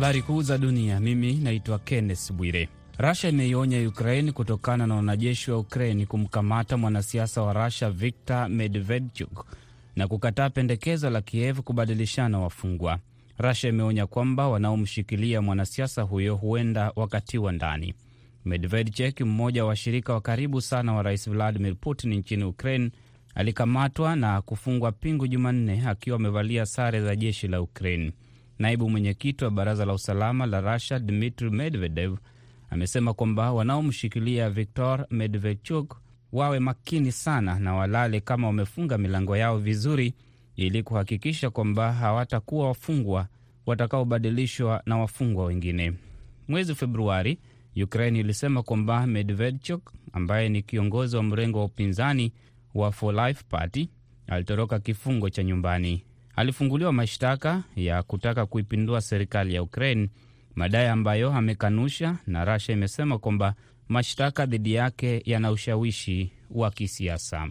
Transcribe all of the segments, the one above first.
Habari kuu za dunia. Mimi naitwa Kenneth Bwire. Rasha imeionya Ukraini kutokana na wanajeshi wa Ukraini kumkamata mwanasiasa wa Rasha Viktor Medvedchuk na kukataa pendekezo la Kiev kubadilishana wafungwa. rusia imeonya kwamba wanaomshikilia mwanasiasa huyo huenda wakatiwa ndani. Medvedchuk, mmoja wa washirika wa karibu sana wa rais Vladimir Putin nchini Ukraine, alikamatwa na kufungwa pingu Jumanne akiwa amevalia sare za jeshi la Ukraine. Naibu mwenyekiti wa baraza la usalama la Rusia Dmitri Medvedev amesema kwamba wanaomshikilia Viktor Medvedchuk wawe makini sana na walale kama wamefunga milango yao vizuri, ili kuhakikisha kwamba hawatakuwa wafungwa watakaobadilishwa na wafungwa wengine. Mwezi Februari, Ukraine ilisema kwamba Medvedchuk ambaye ni kiongozi wa mrengo wa upinzani wa For Life Party alitoroka kifungo cha nyumbani. Alifunguliwa mashtaka ya kutaka kuipindua serikali ya Ukraine, madai ambayo amekanusha, na Russia imesema kwamba mashtaka dhidi yake yana ushawishi wa kisiasa.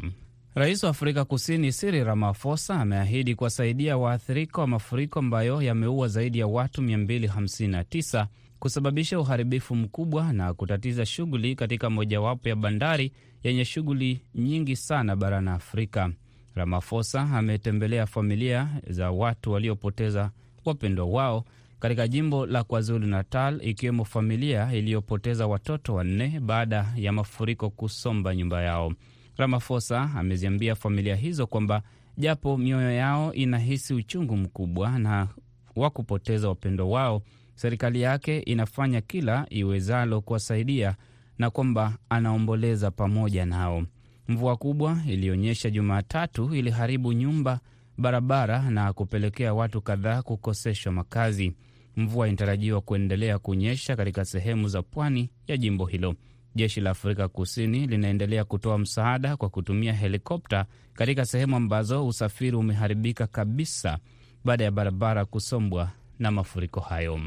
Rais wa Afrika Kusini Cyril Ramaphosa ameahidi kuwasaidia waathirika wa mafuriko ambayo yameua zaidi ya watu 259 kusababisha uharibifu mkubwa na kutatiza shughuli katika mojawapo ya bandari yenye shughuli nyingi sana barani Afrika. Ramaphosa ametembelea familia za watu waliopoteza wapendwa wao katika jimbo la KwaZulu Natal, ikiwemo familia iliyopoteza watoto wanne baada ya mafuriko kusomba nyumba yao. Ramaphosa ameziambia familia hizo kwamba japo mioyo yao inahisi uchungu mkubwa na wa kupoteza wapendwa wao, serikali yake inafanya kila iwezalo kuwasaidia na kwamba anaomboleza pamoja nao. Mvua kubwa iliyonyesha Jumatatu iliharibu nyumba, barabara na kupelekea watu kadhaa kukoseshwa makazi. Mvua inatarajiwa kuendelea kunyesha katika sehemu za pwani ya jimbo hilo. Jeshi la Afrika Kusini linaendelea kutoa msaada kwa kutumia helikopta katika sehemu ambazo usafiri umeharibika kabisa baada ya barabara kusombwa na mafuriko hayo.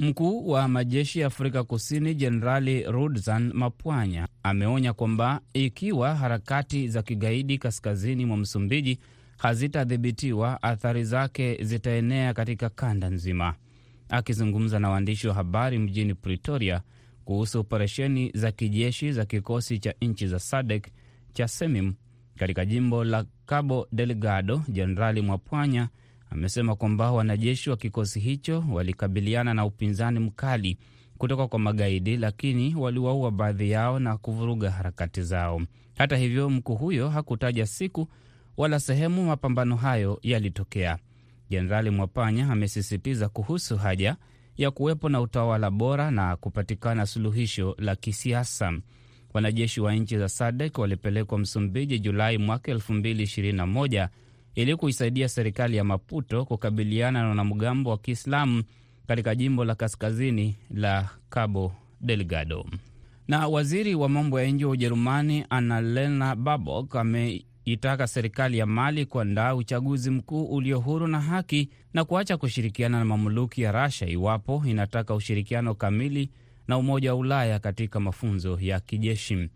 Mkuu wa majeshi ya Afrika Kusini Jenerali Rudzan Mapwanya ameonya kwamba ikiwa harakati za kigaidi kaskazini mwa Msumbiji hazitadhibitiwa, athari zake zitaenea katika kanda nzima. Akizungumza na waandishi wa habari mjini Pretoria kuhusu operesheni za kijeshi za kikosi cha nchi za SADC cha SEMIM katika jimbo la Cabo Delgado, Jenerali Mwapwanya amesema kwamba wanajeshi wa kikosi hicho walikabiliana na upinzani mkali kutoka kwa magaidi, lakini waliwaua baadhi yao na kuvuruga harakati zao. Hata hivyo, mkuu huyo hakutaja siku wala sehemu mapambano hayo yalitokea. Jenerali Mwapanya amesisitiza kuhusu haja ya kuwepo na utawala bora na kupatikana suluhisho la kisiasa. Wanajeshi wa nchi za SADC walipelekwa Msumbiji Julai mwaka 2021 ili kuisaidia serikali ya Maputo kukabiliana na wanamgambo wa Kiislamu katika jimbo la kaskazini la Cabo Delgado. Na waziri wa mambo ya nje wa Ujerumani Annalena Baerbock ameitaka serikali ya Mali kuandaa uchaguzi mkuu ulio huru na haki na kuacha kushirikiana na mamluki ya Rasha iwapo inataka ushirikiano kamili na Umoja wa Ulaya katika mafunzo ya kijeshi.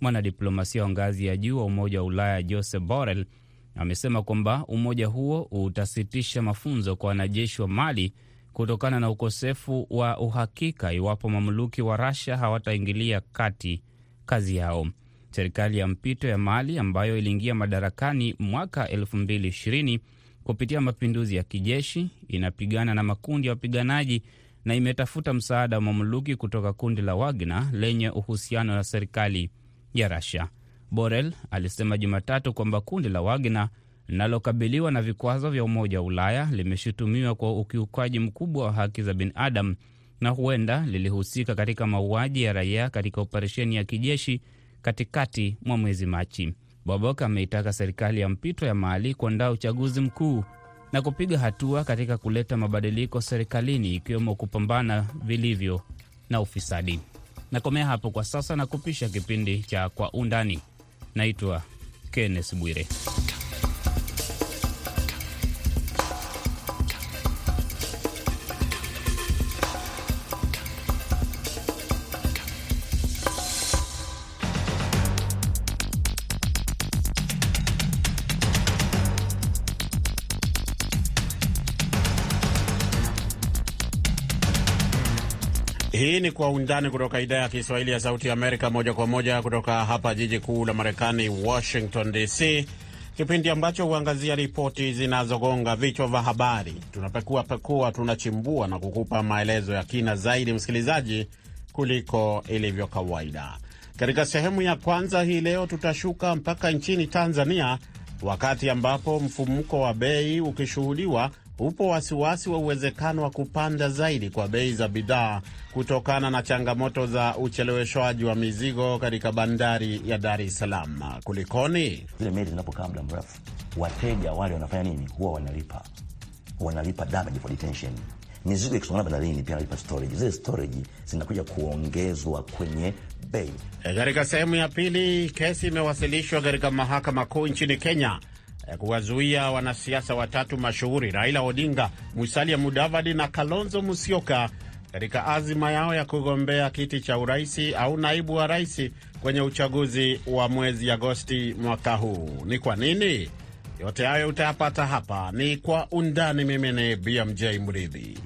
Mwanadiplomasia wa ngazi ya juu wa Umoja wa Ulaya Joseph Borrell amesema kwamba umoja huo utasitisha mafunzo kwa wanajeshi wa Mali kutokana na ukosefu wa uhakika iwapo mamluki wa Rasha hawataingilia kati kazi yao. Serikali ya mpito ya Mali ambayo iliingia madarakani mwaka 2020 kupitia mapinduzi ya kijeshi inapigana na makundi ya wapiganaji na imetafuta msaada wa mamluki kutoka kundi la Wagner lenye uhusiano na serikali ya Rasha. Borel alisema Jumatatu kwamba kundi la Wagner linalokabiliwa na vikwazo vya Umoja wa Ulaya limeshutumiwa kwa ukiukaji mkubwa wa haki za binadamu na huenda lilihusika katika mauaji ya raia katika operesheni ya kijeshi katikati mwa mwezi Machi. Bobok ameitaka serikali ya mpito ya Mali kuandaa uchaguzi mkuu na kupiga hatua katika kuleta mabadiliko serikalini ikiwemo kupambana vilivyo na ufisadi. Nakomea hapo kwa sasa na kupisha kipindi cha Kwa Undani. Naitwa Kenneth Bwire. Kwa Undani kutoka idhaa ya Kiswahili ya Sauti ya Amerika, moja kwa moja kutoka hapa jiji kuu la Marekani, Washington DC, kipindi ambacho huangazia ripoti zinazogonga vichwa vya habari. Tunapekua pekua, tunachimbua na kukupa maelezo ya kina zaidi, msikilizaji, kuliko ilivyo kawaida. Katika sehemu ya kwanza hii leo tutashuka mpaka nchini Tanzania, wakati ambapo mfumuko wa bei ukishuhudiwa upo wasiwasi wa uwezekano wa kupanda zaidi kwa bei za bidhaa kutokana na changamoto za ucheleweshwaji wa mizigo katika bandari ya Dar es Salaam. Kulikoni? Zile meli zinapokaa muda mrefu, wateja wale wanafanya nini? Huwa wanalipa wanalipa damage for detention. Mizigo ikisongana bandarini pia analipa storage. Zile storage zinakuja kuongezwa kwenye bei. Katika sehemu ya pili, kesi imewasilishwa katika mahakama kuu nchini Kenya kuwazuia wanasiasa watatu mashuhuri Raila Odinga, Musalia Mudavadi na Kalonzo Musyoka katika azima yao ya kugombea kiti cha uraisi au naibu wa rais kwenye uchaguzi wa mwezi Agosti mwaka huu. Ni kwa nini? Yote hayo utayapata hapa. Ni kwa undani. Mimi ni BMJ Mridhi.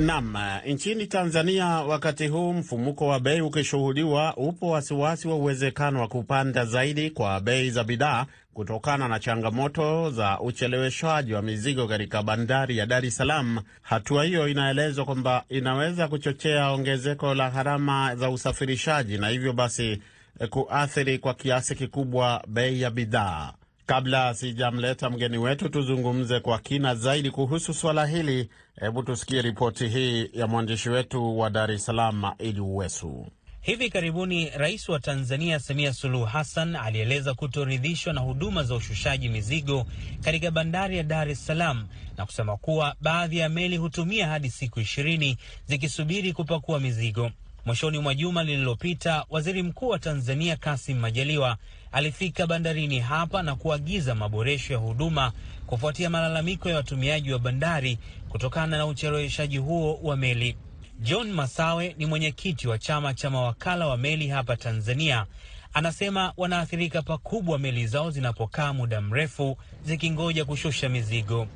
Nam, nchini Tanzania, wakati huu mfumuko wa bei ukishuhudiwa, upo wasiwasi wa uwezekano wa kupanda zaidi kwa bei za bidhaa kutokana na changamoto za ucheleweshwaji wa mizigo katika bandari ya Dar es Salaam. Hatua hiyo inaelezwa kwamba inaweza kuchochea ongezeko la gharama za usafirishaji na hivyo basi kuathiri kwa kiasi kikubwa bei ya bidhaa. Kabla sijamleta mgeni wetu tuzungumze kwa kina zaidi kuhusu swala hili, hebu tusikie ripoti hii ya mwandishi wetu wa Dar es Salaam, Idi Uwesu. Hivi karibuni Rais wa Tanzania Samia Suluhu Hassan alieleza kutoridhishwa na huduma za ushushaji mizigo katika bandari ya Dar es Salaam na kusema kuwa baadhi ya meli hutumia hadi siku ishirini zikisubiri kupakua mizigo. Mwishoni mwa juma lililopita, waziri mkuu wa Tanzania Kassim Majaliwa alifika bandarini hapa na kuagiza maboresho ya huduma kufuatia malalamiko ya watumiaji wa bandari kutokana na ucheleweshaji huo wa meli. John Masawe ni mwenyekiti wa chama cha mawakala wa meli hapa Tanzania. Anasema wanaathirika pakubwa meli zao zinapokaa muda mrefu zikingoja kushusha mizigo.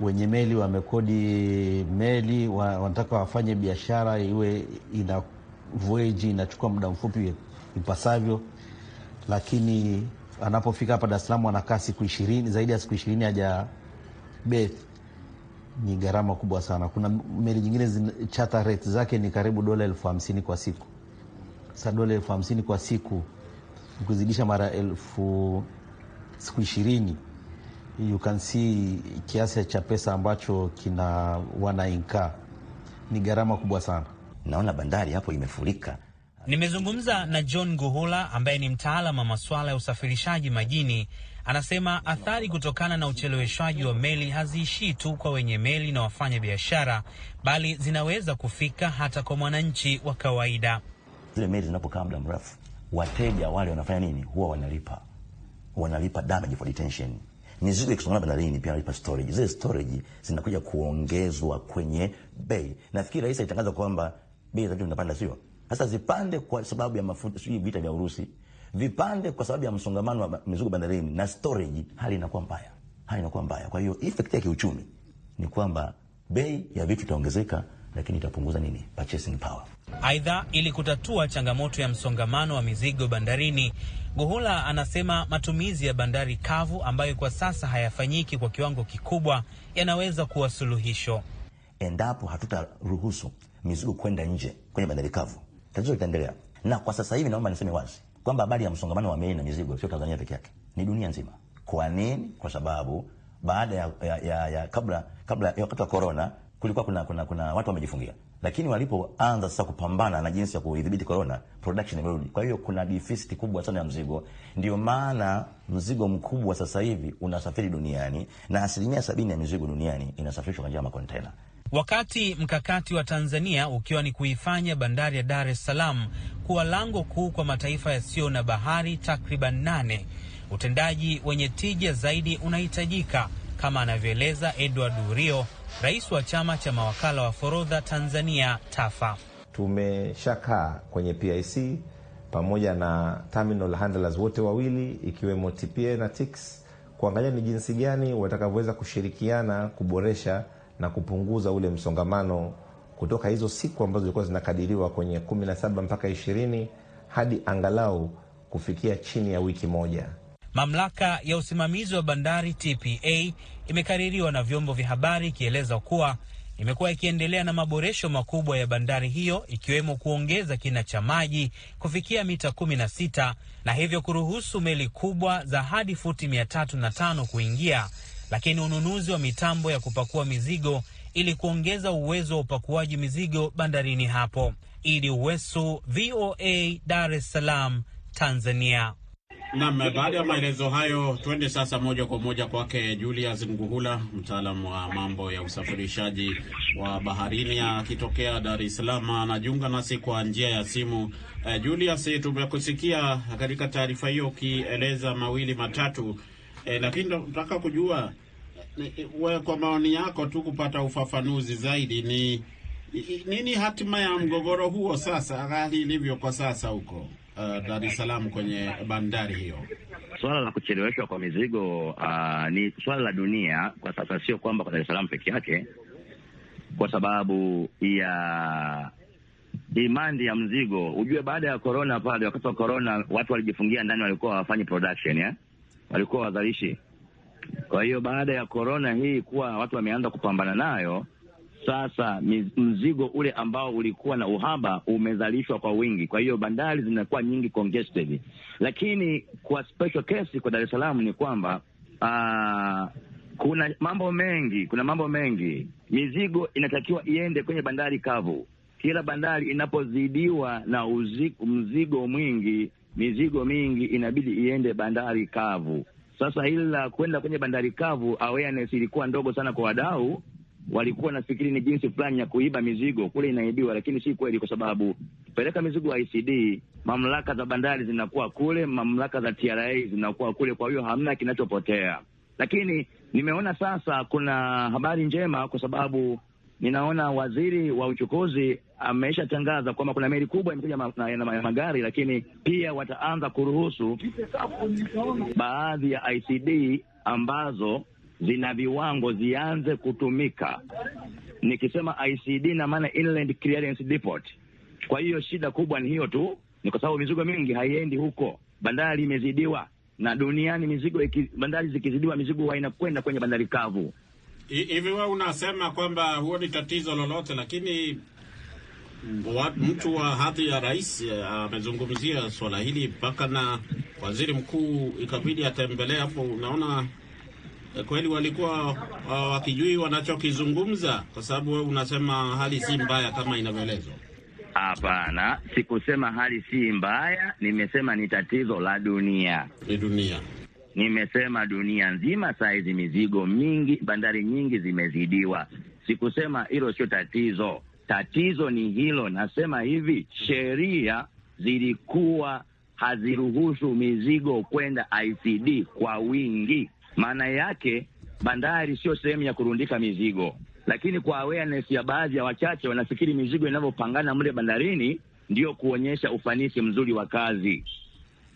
Wenye meli wamekodi meli wanataka wafanye biashara iwe ina voyage inachukua muda mfupi ipasavyo, lakini anapofika hapa Dar es Salaam anakaa siku ishirini, zaidi ya siku ishirini haja beth ni gharama kubwa sana. Kuna meli nyingine charter rate zake ni karibu dola elfu hamsini kwa siku. Sasa dola elfu hamsini kwa siku ukizidisha mara elfu siku ishirini you can see kiasi cha pesa ambacho kina wanainkaa ni gharama kubwa sana. Naona bandari hapo imefurika. Nimezungumza na John Guhula ambaye ni mtaalamu wa masuala ya usafirishaji majini. Anasema athari kutokana na ucheleweshwaji wa meli haziishii tu kwa wenye meli na wafanya biashara, bali zinaweza kufika hata kwa mwananchi wa kawaida. Zile meli zinapokaa muda mrefu, wateja wale wanafanya nini? Huwa wanalipa wanalipa damage for detention. Mizigo ikisongana bandarini pia wanalipa storage. Zile storage zinakuja kuongezwa kwenye bei. Nafikiri rais alitangaza kwamba bei za vitu zinapanda, sio sasa zipande kwa sababu ya mafuta, sio vita vya Urusi, vipande kwa sababu ya msongamano wa mizigo bandarini na storage, hali inakuwa mbaya, hali inakuwa mbaya. Kwa hiyo effect ya kiuchumi ni kwamba bei ya vitu itaongezeka, lakini itapunguza nini? Purchasing power. Aidha, ili kutatua changamoto ya msongamano wa mizigo bandarini, Guhula anasema matumizi ya bandari kavu ambayo kwa sasa hayafanyiki kwa kiwango kikubwa yanaweza kuwa suluhisho. Endapo hatutaruhusu mizigo kwenda nje kwenye bandari kavu, tatizo litaendelea. Na kwa sasa hivi naomba niseme wazi kwamba habari ya msongamano wa meli na mizigo sio Tanzania peke yake, ni dunia nzima. Kwa nini? Kwa sababu baada ya, ya, ya, ya kabla kabla ya wakati wa korona kulikuwa kuna, kuna, kuna watu wamejifungia, lakini walipoanza sasa kupambana na jinsi ya kuidhibiti corona, production imerudi. Kwa hiyo kuna deficit kubwa sana ya mzigo, ndio maana mzigo mkubwa sasa hivi unasafiri duniani na asilimia sabini ya mizigo duniani inasafirishwa kwa njia ya makontena. Wakati mkakati wa Tanzania ukiwa ni kuifanya bandari ya Dar es Salaam kuwa lango kuu kwa mataifa yasiyo na bahari takriban nane, utendaji wenye tija zaidi unahitajika, kama anavyoeleza Edward Urio, rais wa chama cha mawakala wa forodha Tanzania TAFA. Tumeshakaa kwenye PIC pamoja na terminal handlers wote wawili ikiwemo TPA na TICS kuangalia ni jinsi gani watakavyoweza kushirikiana kuboresha na kupunguza ule msongamano kutoka hizo siku ambazo zilikuwa zinakadiriwa kwenye 17 mpaka 20 hadi angalau kufikia chini ya wiki moja. Mamlaka ya usimamizi wa bandari TPA imekaririwa na vyombo vya habari ikieleza kuwa imekuwa ikiendelea na maboresho makubwa ya bandari hiyo ikiwemo kuongeza kina cha maji kufikia mita 16 na hivyo kuruhusu meli kubwa za hadi futi 305 kuingia, lakini ununuzi wa mitambo ya kupakua mizigo ili kuongeza uwezo wa upakuaji mizigo bandarini hapo. Idi Uwesu, VOA, Dar es Salaam, Tanzania. Nam, baada ya maelezo hayo, twende sasa moja kwa moja kwake Julius Nguhula, mtaalamu wa mambo ya usafirishaji wa baharini akitokea Dar es Salaam. Anajiunga nasi kwa njia ya simu. Uh, Julius, tumekusikia katika taarifa hiyo ukieleza mawili matatu, eh, lakini tunataka kujua we, kwa maoni yako tu kupata ufafanuzi zaidi, ni nini hatima ya mgogoro huo sasa, hali ilivyo kwa sasa huko Uh, Dar es Salaam kwenye bandari hiyo. Swala la kucheleweshwa kwa mizigo uh, ni swala la dunia kwa sasa, sio kwamba kwa Dar es Salaam peke yake, kwa sababu ya imandi ya mzigo. Ujue baada ya corona pale, wakati wa corona watu walijifungia ndani, walikuwa hawafanyi production eh? walikuwa wazalishi. Kwa hiyo baada ya corona hii kuwa watu wameanza kupambana nayo sasa mzigo ule ambao ulikuwa na uhaba umezalishwa kwa wingi, kwa hiyo bandari zinakuwa nyingi congested. Lakini kwa special case kwa Dar es Salaam ni kwamba aa, kuna mambo mengi, kuna mambo mengi. Mizigo inatakiwa iende kwenye bandari kavu. Kila bandari inapozidiwa na uzigo, mzigo mwingi, mizigo mingi inabidi iende bandari kavu. Sasa hili la kwenda kwenye bandari kavu, awareness ilikuwa ndogo sana kwa wadau walikuwa nafikiri ni jinsi fulani ya kuiba mizigo kule inaibiwa, lakini si kweli, kwa sababu peleka mizigo ICD, mamlaka za bandari zinakuwa kule, mamlaka za TRA zinakuwa kule, kwa hiyo hamna kinachopotea. Lakini nimeona sasa kuna habari njema, kwa sababu ninaona waziri wa uchukuzi ameshatangaza kwamba kuna meli kubwa imekuja ma, na, na, na magari, lakini pia wataanza kuruhusu baadhi ya ICD ambazo zina viwango zianze kutumika. Nikisema ICD na maana Inland Clearance Depot. Kwa hiyo shida kubwa ni hiyo tu, ni kwa sababu mizigo mingi haiendi huko, bandari imezidiwa, na duniani mizigo iki, bandari zikizidiwa mizigo inakwenda kwenye bandari kavu. Hivi wewe unasema kwamba huo ni tatizo lolote, lakini mtu wa hadhi ya rais amezungumzia swala hili mpaka na waziri mkuu ikabidi atembelee hapo. Unaona kweli walikuwa uh, wakijui wanachokizungumza, kwa sababu wewe unasema hali si mbaya kama inavyoelezwa. Hapana, sikusema hali si mbaya, nimesema ni tatizo la dunia. Ni dunia, nimesema dunia nzima saizi mizigo mingi, bandari nyingi zimezidiwa. Sikusema hilo sio tatizo, tatizo ni hilo. Nasema hivi, sheria zilikuwa haziruhusu mizigo kwenda ICD kwa wingi. Maana yake bandari sio sehemu ya kurundika mizigo, lakini kwa awareness ya baadhi ya wachache wanafikiri mizigo inavyopangana mle bandarini ndio kuonyesha ufanisi mzuri wa kazi.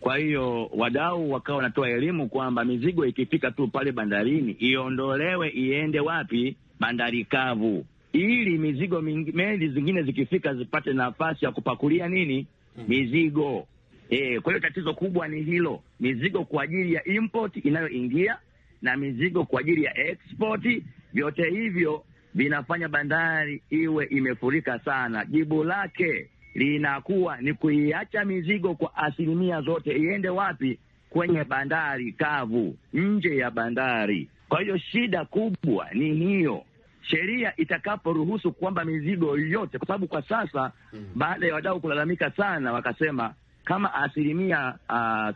Kwa hiyo wadau wakawa wanatoa elimu kwamba mizigo ikifika tu pale bandarini iondolewe, iende wapi? Bandari kavu, ili mizigo mingi, meli zingine zikifika zipate nafasi ya kupakulia nini mizigo. E, kwa hiyo tatizo kubwa ni hilo, mizigo kwa ajili ya import inayoingia na mizigo kwa ajili ya export. Vyote hivyo vinafanya bandari iwe imefurika sana. Jibu lake linakuwa ni kuiacha mizigo kwa asilimia zote iende wapi? Kwenye bandari kavu, nje ya bandari. Kwa hiyo shida kubwa ni hiyo, sheria itakaporuhusu kwamba mizigo yote, kwa sababu kwa sasa mm, baada ya wadau kulalamika sana, wakasema kama asilimia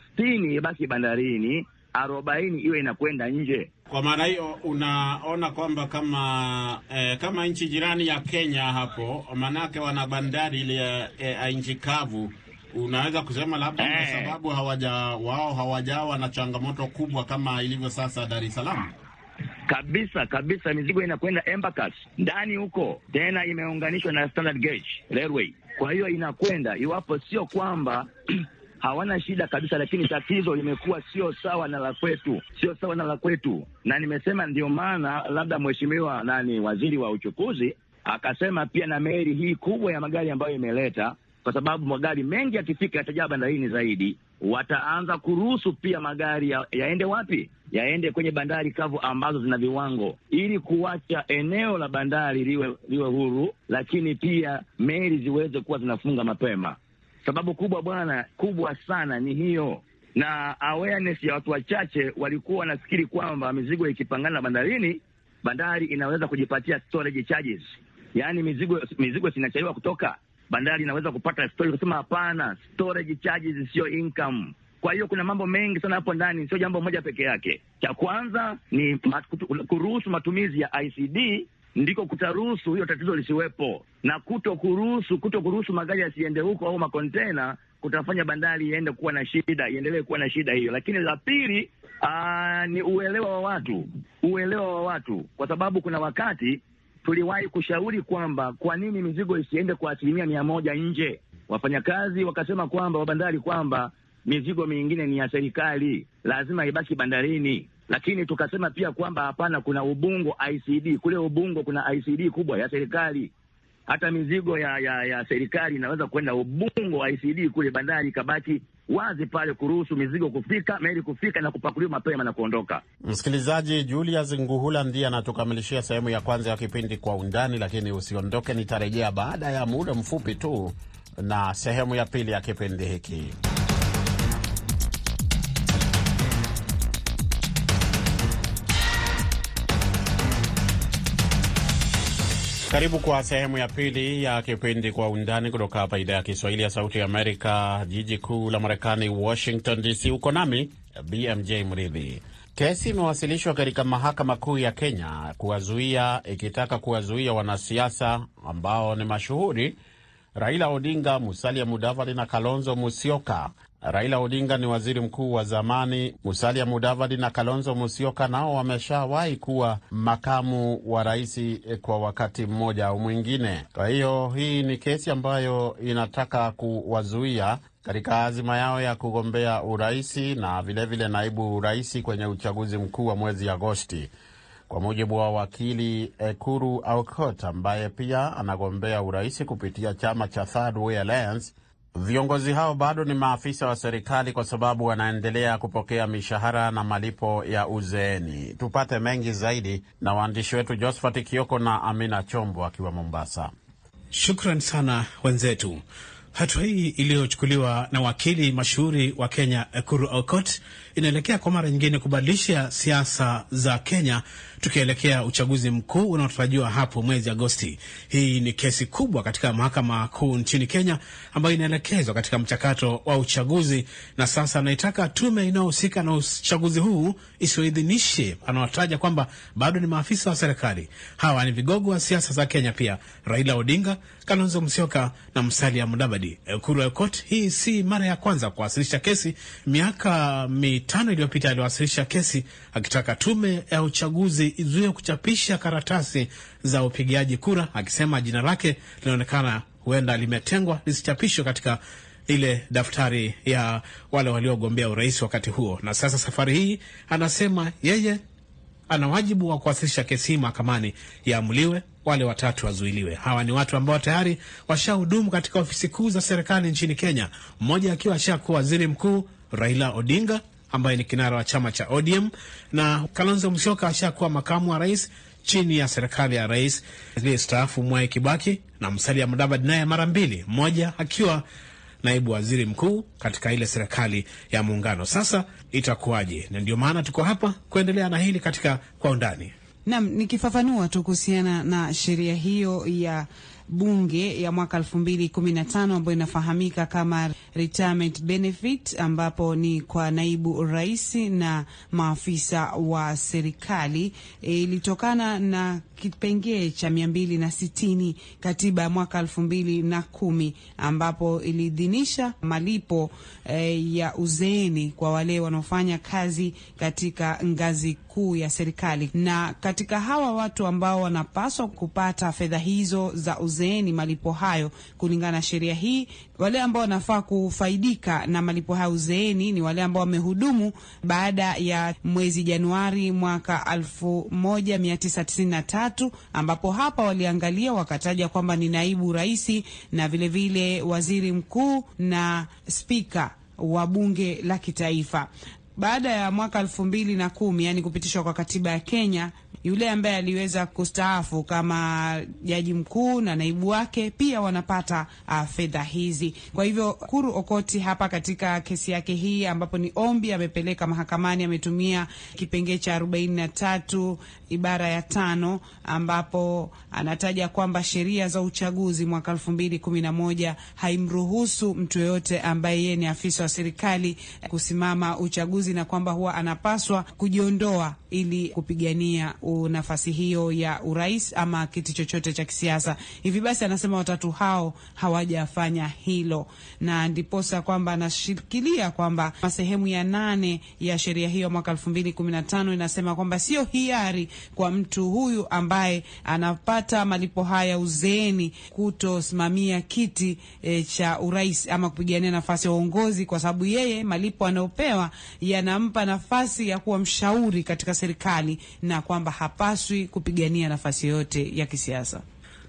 sitini uh, ibaki bandarini, arobaini iwe inakwenda nje. Kwa maana hiyo unaona kwamba kama eh, kama nchi jirani ya Kenya hapo, maanake wana bandari ile ya eh, nchi kavu, unaweza kusema labda kwa Eh. sababu hawaja wao hawajawa na changamoto kubwa kama ilivyo sasa Dar es Salaam. kabisa kabisa, mizigo inakwenda Embakasi ndani huko, tena imeunganishwa na standard gauge railway. Kwa hiyo inakwenda iwapo sio kwamba hawana shida kabisa, lakini tatizo limekuwa sio sawa na la kwetu, sio sawa na la kwetu, na nimesema ndio maana labda mheshimiwa nani, waziri wa uchukuzi akasema pia na meli hii kubwa ya magari ambayo imeleta, kwa sababu magari mengi yakifika yatajaa bandarini zaidi, wataanza kuruhusu pia magari ya, yaende wapi? Yaende kwenye bandari kavu ambazo zina viwango, ili kuacha eneo la bandari liwe liwe huru, lakini pia meli ziweze kuwa zinafunga mapema. Sababu kubwa bwana, kubwa sana ni hiyo, na awareness ya watu wachache walikuwa wanafikiri kwamba mizigo ikipangana bandarini, bandari inaweza kujipatia storage charges, yaani mizigo mizigo sinachaiwa kutoka bandari inaweza kupata storage. Kusema hapana, storage charges sio income. Kwa hiyo kuna mambo mengi sana hapo ndani, sio jambo moja peke yake. Cha kwanza ni kuruhusu matumizi ya ICD ndiko kutaruhusu hiyo tatizo lisiwepo, na kuto kuruhusu kuto kuruhusu magari yasiende huko au makontena kutafanya bandari iende kuwa na shida, iendelee kuwa na shida hiyo. Lakini la pili ni uelewa wa watu, uelewa wa watu, kwa sababu kuna wakati tuliwahi kushauri kwamba kwa nini mizigo isiende kwa asilimia mia moja nje. Wafanyakazi wakasema kwamba wa bandari kwamba mizigo mingine ni ya serikali, lazima ibaki bandarini lakini tukasema pia kwamba hapana, kuna Ubungo ICD kule Ubungo kuna ICD kubwa ya serikali. Hata mizigo ya ya, ya serikali inaweza kwenda Ubungo ICD kule, bandari ikabaki wazi pale kuruhusu mizigo kufika, meli kufika na kupakuliwa mapema na kuondoka. Msikilizaji, Julius Nguhula ndiye anatukamilishia sehemu ya kwanza ya kipindi Kwa Undani, lakini usiondoke, nitarejea baada ya muda mfupi tu na sehemu ya pili ya kipindi hiki. Karibu kwa sehemu ya pili ya kipindi Kwa Undani kutoka hapa idhaa ya Kiswahili ya Sauti ya Amerika, jiji kuu la Marekani, Washington DC. Uko nami BMJ Mridhi. Kesi imewasilishwa katika mahakama kuu ya Kenya kuwazuia ikitaka kuwazuia wanasiasa ambao ni mashuhuri Raila Odinga, Musalia Mudavadi na Kalonzo Musyoka. Raila Odinga ni waziri mkuu wa zamani. Musalia Mudavadi na Kalonzo Musyoka nao wameshawahi kuwa makamu wa rais kwa wakati mmoja au mwingine. Kwa hiyo hii ni kesi ambayo inataka kuwazuia katika azima yao ya kugombea uraisi na vilevile vile naibu uraisi kwenye uchaguzi mkuu wa mwezi Agosti. Kwa mujibu wa wakili Ekuru Aukot ambaye pia anagombea uraisi kupitia chama cha Third Way Alliance, viongozi hao bado ni maafisa wa serikali kwa sababu wanaendelea kupokea mishahara na malipo ya uzeeni. Tupate mengi zaidi na waandishi wetu Josphat Kioko na Amina Chombo akiwa Mombasa. Shukran sana wenzetu. Hatua hii iliyochukuliwa na wakili mashuhuri wa Kenya Ekuru Aukot inaelekea kwa mara nyingine kubadilisha siasa za Kenya tukielekea uchaguzi mkuu unaotarajiwa hapo mwezi Agosti. Hii ni kesi kubwa katika mahakama kuu nchini Kenya ambayo inaelekezwa katika mchakato wa uchaguzi, na sasa anaitaka tume inayohusika na uchaguzi huu isiyoidhinishe, anawataja kwamba bado ni maafisa wa serikali. Hawa ni vigogo wa siasa za Kenya pia, Raila Odinga, Kalonzo Musyoka na Musalia Mudavadi. Ekuru Aukot, hii si mara ya kwanza kuwasilisha kesi. Miaka mitano iliyopita aliwasilisha kesi akitaka tume ya uchaguzi izuie kuchapisha karatasi za upigaji kura, akisema jina lake linaonekana huenda limetengwa lisichapishwe katika ile daftari ya wale waliogombea urais wakati huo. Na sasa safari hii anasema yeye ana wajibu wa kuwasilisha kesi hii mahakamani, yaamuliwe, wale watatu wazuiliwe. Hawa ni watu ambao tayari washahudumu katika ofisi kuu za serikali nchini Kenya, mmoja akiwa ashakuwa waziri mkuu Raila Odinga ambaye ni kinara wa chama cha ODM na Kalonzo Musyoka ashakuwa makamu wa rais chini ya serikali ya rais aliyestaafu Mwai Kibaki, na Musalia Mudavadi naye mara mbili, mmoja akiwa naibu waziri mkuu katika ile serikali ya muungano. Sasa itakuwaje? Na ndio maana tuko hapa kuendelea na hili katika kwa undani. Naam, nikifafanua tu kuhusiana na sheria hiyo ya bunge ya mwaka elfu mbili kumi na tano ambayo inafahamika kama retirement benefit, ambapo ni kwa naibu rais na maafisa wa serikali ilitokana e, na kipengee cha mia mbili na sitini katiba ya mwaka elfu mbili na kumi ambapo iliidhinisha malipo e, ya uzeeni kwa wale wanaofanya kazi katika ngazi kuu ya serikali, na katika hawa watu ambao wanapaswa kupata fedha hizo za uzeeni uzeeni malipo hayo kulingana na sheria hii. Wale ambao wanafaa kufaidika na malipo hayo uzeeni ni wale ambao wamehudumu baada ya mwezi Januari mwaka 1993 ambapo hapa waliangalia wakataja kwamba ni naibu rais na vilevile vile waziri mkuu na spika wa bunge la kitaifa. Baada ya mwaka elfu mbili na kumi yani kupitishwa kwa katiba ya Kenya, yule ambaye aliweza kustaafu kama jaji mkuu na naibu wake pia wanapata uh, fedha hizi. Kwa hivyo Kuru Okoti hapa katika kesi yake hii, ambapo ni ombi amepeleka mahakamani, ametumia kipengee cha arobaini na tatu ibara ya tano ambapo anataja kwamba sheria za uchaguzi mwaka elfu mbili kumi na moja haimruhusu mtu yoyote ambaye yeye ni afisa wa serikali kusimama uchaguzi na kwamba huwa anapaswa kujiondoa ili kupigania nafasi hiyo ya urais ama kiti chochote cha kisiasa. Hivi basi, anasema watatu hao hawajafanya hilo, na ndiposa kwamba anashikilia kwamba sehemu ya nane ya sheria hiyo mwaka elfu mbili kumi na tano inasema kwamba sio hiari kwa mtu huyu ambaye anapata malipo haya uzeeni kutosimamia kiti e, cha urais ama kupigania nafasi ya uongozi, kwa sababu yeye malipo anayopewa yanampa nafasi ya kuwa mshauri katika serikali na kwamba hapaswi kupigania nafasi yoyote ya kisiasa.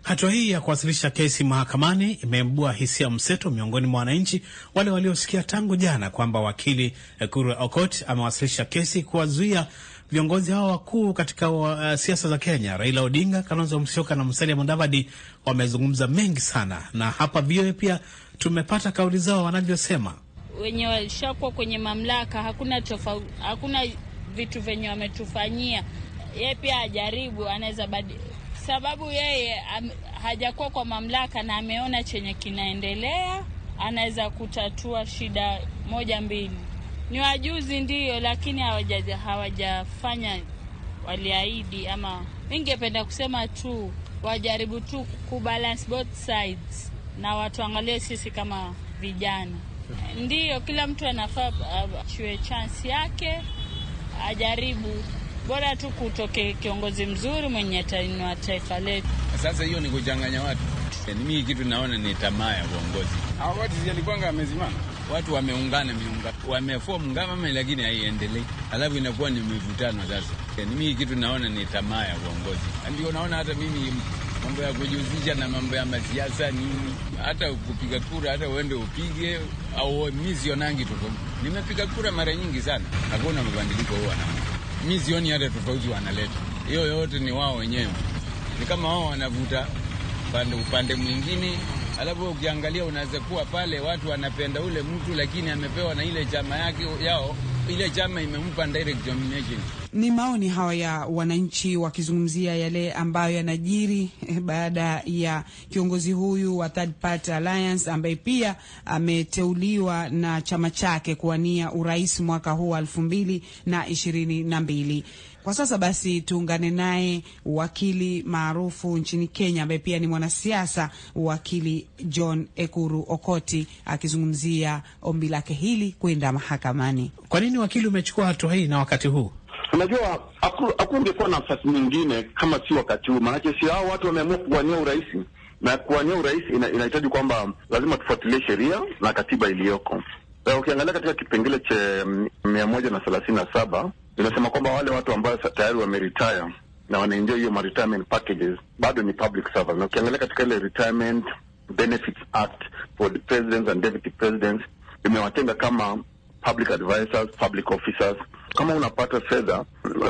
Hatua hii ya kuwasilisha kesi mahakamani imeibua hisia mseto miongoni mwa wananchi wale waliosikia tangu jana kwamba wakili Ekuru Aukot amewasilisha kesi kuwazuia viongozi hao wakuu katika uh, siasa za Kenya. Raila Odinga, Kalonzo Musyoka na Musalia Mudavadi wamezungumza mengi sana, na hapa VOA pia tumepata kauli zao wanavyosema. Wenye walishakuwa kwenye mamlaka, hakuna tofauti, hakuna vitu venye wametufanyia. Yeye pia ajaribu, anaweza badi sababu yeye hajakuwa kwa mamlaka na ameona chenye kinaendelea, anaweza kutatua shida moja mbili. Ni wajuzi ndiyo, lakini hawaja hawajafanya waliahidi, ama ningependa kusema tu wajaribu tu kubalance both sides, na watuangalie sisi kama vijana. Ndiyo, kila mtu anafaa achue chansi yake, ajaribu bora tu kutoke kiongozi mzuri mwenye atainua taifa letu. Sasa hiyo ni kuchanganya watu. Mimi kitu naona ni tamaa ya uongozi. Hao watu zilikwanga amezimana, watu wameungana miunga, wameform ngama lakini haiendelei, alafu inakuwa ni mivutano. Sasa mimi kitu naona ni tamaa ya uongozi, ndio naona hata mimi mambo ya kujihusisha na mambo ya masiasa nini, hata kupiga kura, hata uende upige au mimi sionangi tofauti. Nimepiga kura mara nyingi sana, hakuna mabadiliko huwa na mi sioni hata tofauti wanaleta. Hiyo yote ni wao wenyewe, ni kama wao wanavuta upande upande mwingine, alafu ukiangalia unaweza kuwa pale watu wanapenda ule mtu, lakini amepewa na ile chama yake yao, ile chama imempa direct domination. Ni maoni hawa ya wananchi wakizungumzia yale ambayo yanajiri baada ya kiongozi huyu wa Third Party Alliance ambaye pia ameteuliwa na chama chake kuwania urais mwaka huu wa elfu mbili na ishirini na mbili. Kwa sasa basi tuungane naye wakili maarufu nchini Kenya ambaye pia ni mwanasiasa, wakili John Ekuru Okoti akizungumzia ombi lake hili kwenda mahakamani. Kwa nini wakili umechukua hatua hii na wakati huu? Unajua, hakungekuwa nafasi nyingine kama si wakati huu, maanake si hao watu wameamua kuwania urais, na kuwania urais ina, inahitaji kwamba lazima tufuatilie sheria na katiba iliyoko. Ukiangalia katika kipengele cha mia moja na thelathini na saba inasema kwamba wale watu ambao tayari wameretire na wanaenjoy hiyo retirement packages bado ni public servants, na ukiangalia katika ile Retirement Benefits Act for the presidents and deputy presidents imewatenga kama public advisors, public officers. Kama unapata fedha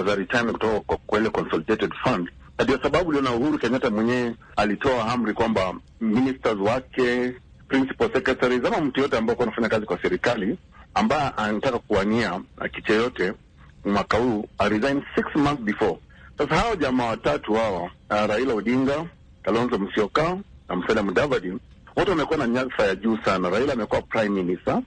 za retirement kutoka kwa kwele consolidated fund, ndio sababu uliona Uhuru Kenyatta mwenyewe alitoa amri kwamba ministers wake, principal secretaries, ama mtu yote ambao anafanya kazi kwa serikali ambaye anataka kuwania kiti yoyote mwaka huu aresign six months before. Sasa hao jamaa watatu hawa, Raila Odinga, Kalonzo Musyoka na Musalia Mudavadi wote wamekuwa na nyadhifa ya juu sana. Raila amekuwa prime minister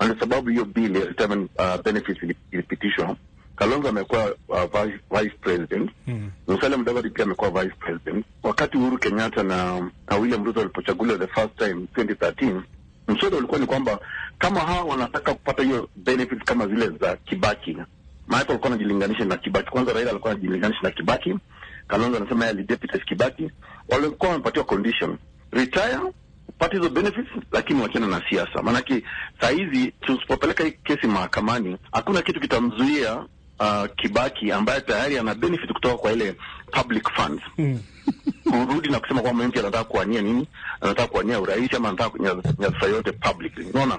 na sababu hiyo bili ya retirement uh, benefits ilipitishwa. Kalonzo amekuwa uh, vice, vice president mm. Musalia Mudavadi pia amekuwa vice president. Wakati Uhuru Kenyatta na, na William Ruto walipochaguliwa the first time 2013 mswada ulikuwa ni kwamba kama hawa wanataka kupata hiyo benefits kama zile za Kibaki, maana walikuwa wanajilinganisha na Kibaki. Kwanza Raila alikuwa anajilinganisha na Kibaki Kalonzo anasema yeye alideputise Kibaki, walikuwa wamepatiwa condition retire upate hizo benefits, lakini wachana na siasa. Maanake saa hizi tusipopeleka hii kesi mahakamani, hakuna kitu kitamzuia uh, Kibaki ambaye tayari ana benefit kutoka kwa ile public funds. Kurudi na kusema kwamba mtu anataka kuwania nini, anataka kuwania urais ama anataka nyadhifa yote publicly, unaona?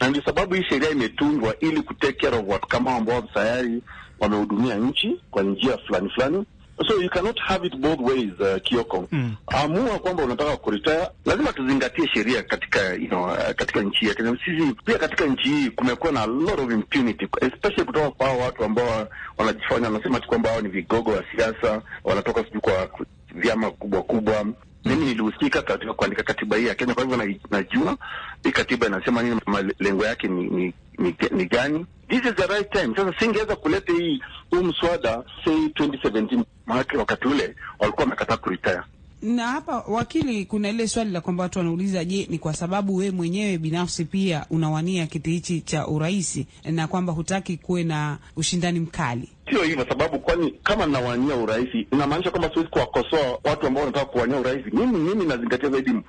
Na ndio sababu hii sheria imetungwa ili kutake care of watu kama ambao tayari wamehudumia nchi kwa njia fulani fulani. So you cannot have it both ways, uh, Kioko. Amua kwamba unataka kuretire, lazima tuzingatie sheria katika you know, uh, katika nchi ya Kenya. Sisi pia katika nchi hii kumekuwa na a lot of impunity especially kutoka kwa watu ambao wanajifanya wanasema tu kwamba hao ni vigogo wa siasa, wanatoka sijui kwa vyama kubwa kubwa. Mimi nilihusika katika kuandika katiba hii ya Kenya, kwa hivyo najua hii katiba inasema nini, malengo yake ni, ni, ni, ni gani. This is the right time. Sasa singeweza kuleta hii huu mswada say 2017 maanake wakati ule walikuwa wamekataa kuretire. na hapa wakili, kuna ile swali la kwamba watu wanauliza, je, ni kwa sababu we mwenyewe binafsi pia unawania kiti hichi cha urais na kwamba hutaki kuwe na ushindani mkali? Sio hivyo sababu, kwani kama nawania urais inamaanisha kwamba siwezi kuwakosoa watu ambao wanataka kuwania urais. Mimi mimi nazingatia zaidi uh,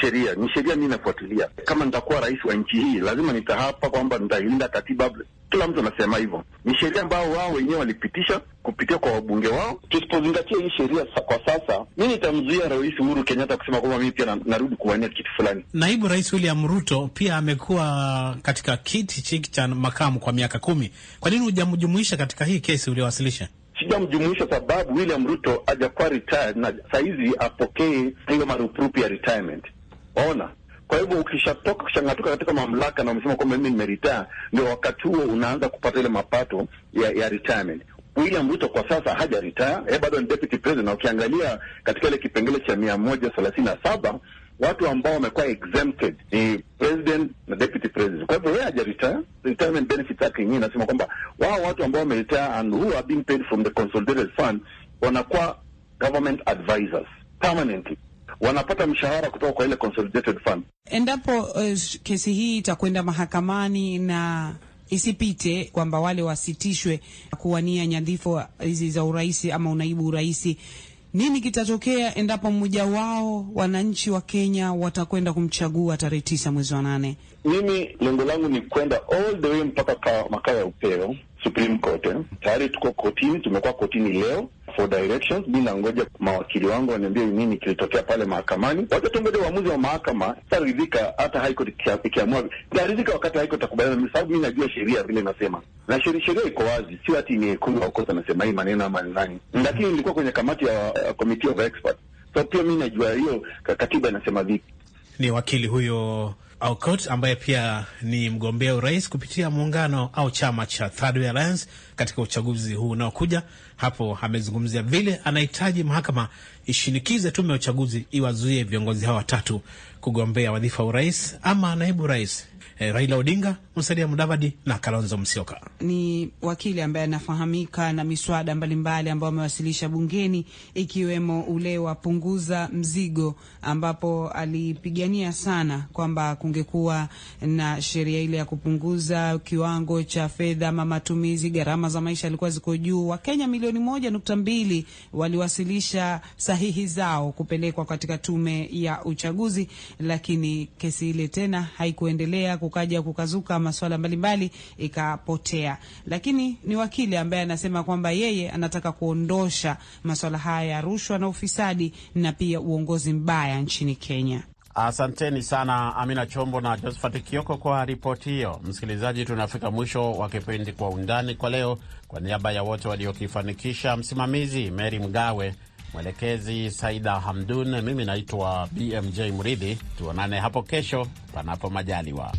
sheria, ni sheria mimi nafuatilia. Kama nitakuwa rais wa nchi hii, lazima nitahapa kwamba nitailinda katiba. Kila mtu anasema hivyo, ni sheria ambao wao wenyewe walipitisha kupitia kwa wabunge wao. Tusipozingatia hii sheria kwa sasa, mi nitamzuia Rais Uhuru Kenyatta kusema kwamba mimi pia na, narudi kuwania kitu fulani. Naibu Rais William Ruto pia amekuwa katika kiti hiki cha makamu kwa miaka kumi. Kwa nini hujamjumuisha katika hii kesi uliowasilisha? Sijamjumuisha sababu William Ruto hajakuwa retired na sahizi apokee hiyo marupurupu ya retirement. Ona, kwa hivyo ukishatoka kushangatuka katika mamlaka na umesema kwamba mimi nimeretire, ndio wakati huo unaanza kupata ile mapato ya, ya retirement. William Ruto kwa sasa haja retire, yeye bado ni deputy president, na ukiangalia katika ile kipengele cha mia moja thelathini na saba watu ambao wamekuwa exempted ni president na deputy president. Kwa hivyo yeye haja retire, retirement benefits yake yenyewe inasema kwamba watu ambao wameretire and who are being paid from the consolidated fund wanakuwa government advisors permanently, wanapata mshahara kutoka kwa ile consolidated fund. Endapo uh, kesi hii itakwenda mahakamani na isipite kwamba wale wasitishwe kuwania nyadhifa hizi za urais ama unaibu urais, nini kitatokea endapo mmoja wao wananchi wa Kenya watakwenda kumchagua tarehe tisa mwezi wa nane? Mimi lengo langu ni kwenda all the way mpaka ka makao ya upeo Supreme Court. Eh. Tayari tuko kotini, tumekuwa kotini leo for directions. Mi nangoja mawakili wangu waniambie nini kilitokea pale mahakamani. Wacha tungoja uamuzi wa mahakama. Sitaridhika hata High Court ikiamua, nitaridhika wakati High Court itakubaliana, sababu mi najua sheria vile nasema, na sheria iko wazi, sio ati ni kunga ukosa nasema hii maneno ama nani, lakini nilikuwa kwenye kamati ya uh, committee of experts, so pia mi najua hiyo katiba inasema vipi. Ni wakili huyo Aukot ambaye pia ni mgombea urais kupitia muungano au chama cha Third Way Alliance katika uchaguzi huu unaokuja. Hapo amezungumzia vile anahitaji mahakama ishinikize tume ya uchaguzi iwazuie viongozi hawa watatu kugombea wadhifa wa urais ama naibu rais, eh, Raila Odinga, Musalia Mudavadi na Kalonzo Musyoka. Ni wakili ambaye anafahamika na miswada mbalimbali ambayo amewasilisha bungeni ikiwemo ule wa punguza mzigo, ambapo alipigania sana kwamba kungekuwa na sheria ile ya kupunguza kiwango cha fedha ama matumizi. Gharama za maisha alikuwa ziko juu. Wakenya milioni moja nukta mbili waliwasilisha sahihi zao kupelekwa katika tume ya uchaguzi, lakini kesi ile tena haikuendelea, kukaja kukazuka masuala mbalimbali ikapotea. Lakini ni wakili ambaye anasema kwamba yeye anataka kuondosha masuala haya ya rushwa na ufisadi na pia uongozi mbaya nchini Kenya. Asanteni sana Amina Chombo na Josephat Kioko kwa ripoti hiyo. Msikilizaji, tunafika mwisho wa kipindi Kwa Undani kwa leo. Kwa niaba ya wote waliokifanikisha, msimamizi Mary Mgawe, mwelekezi Saida Hamdun, mimi naitwa BMJ Mridhi. Tuonane hapo kesho, panapo majaliwa.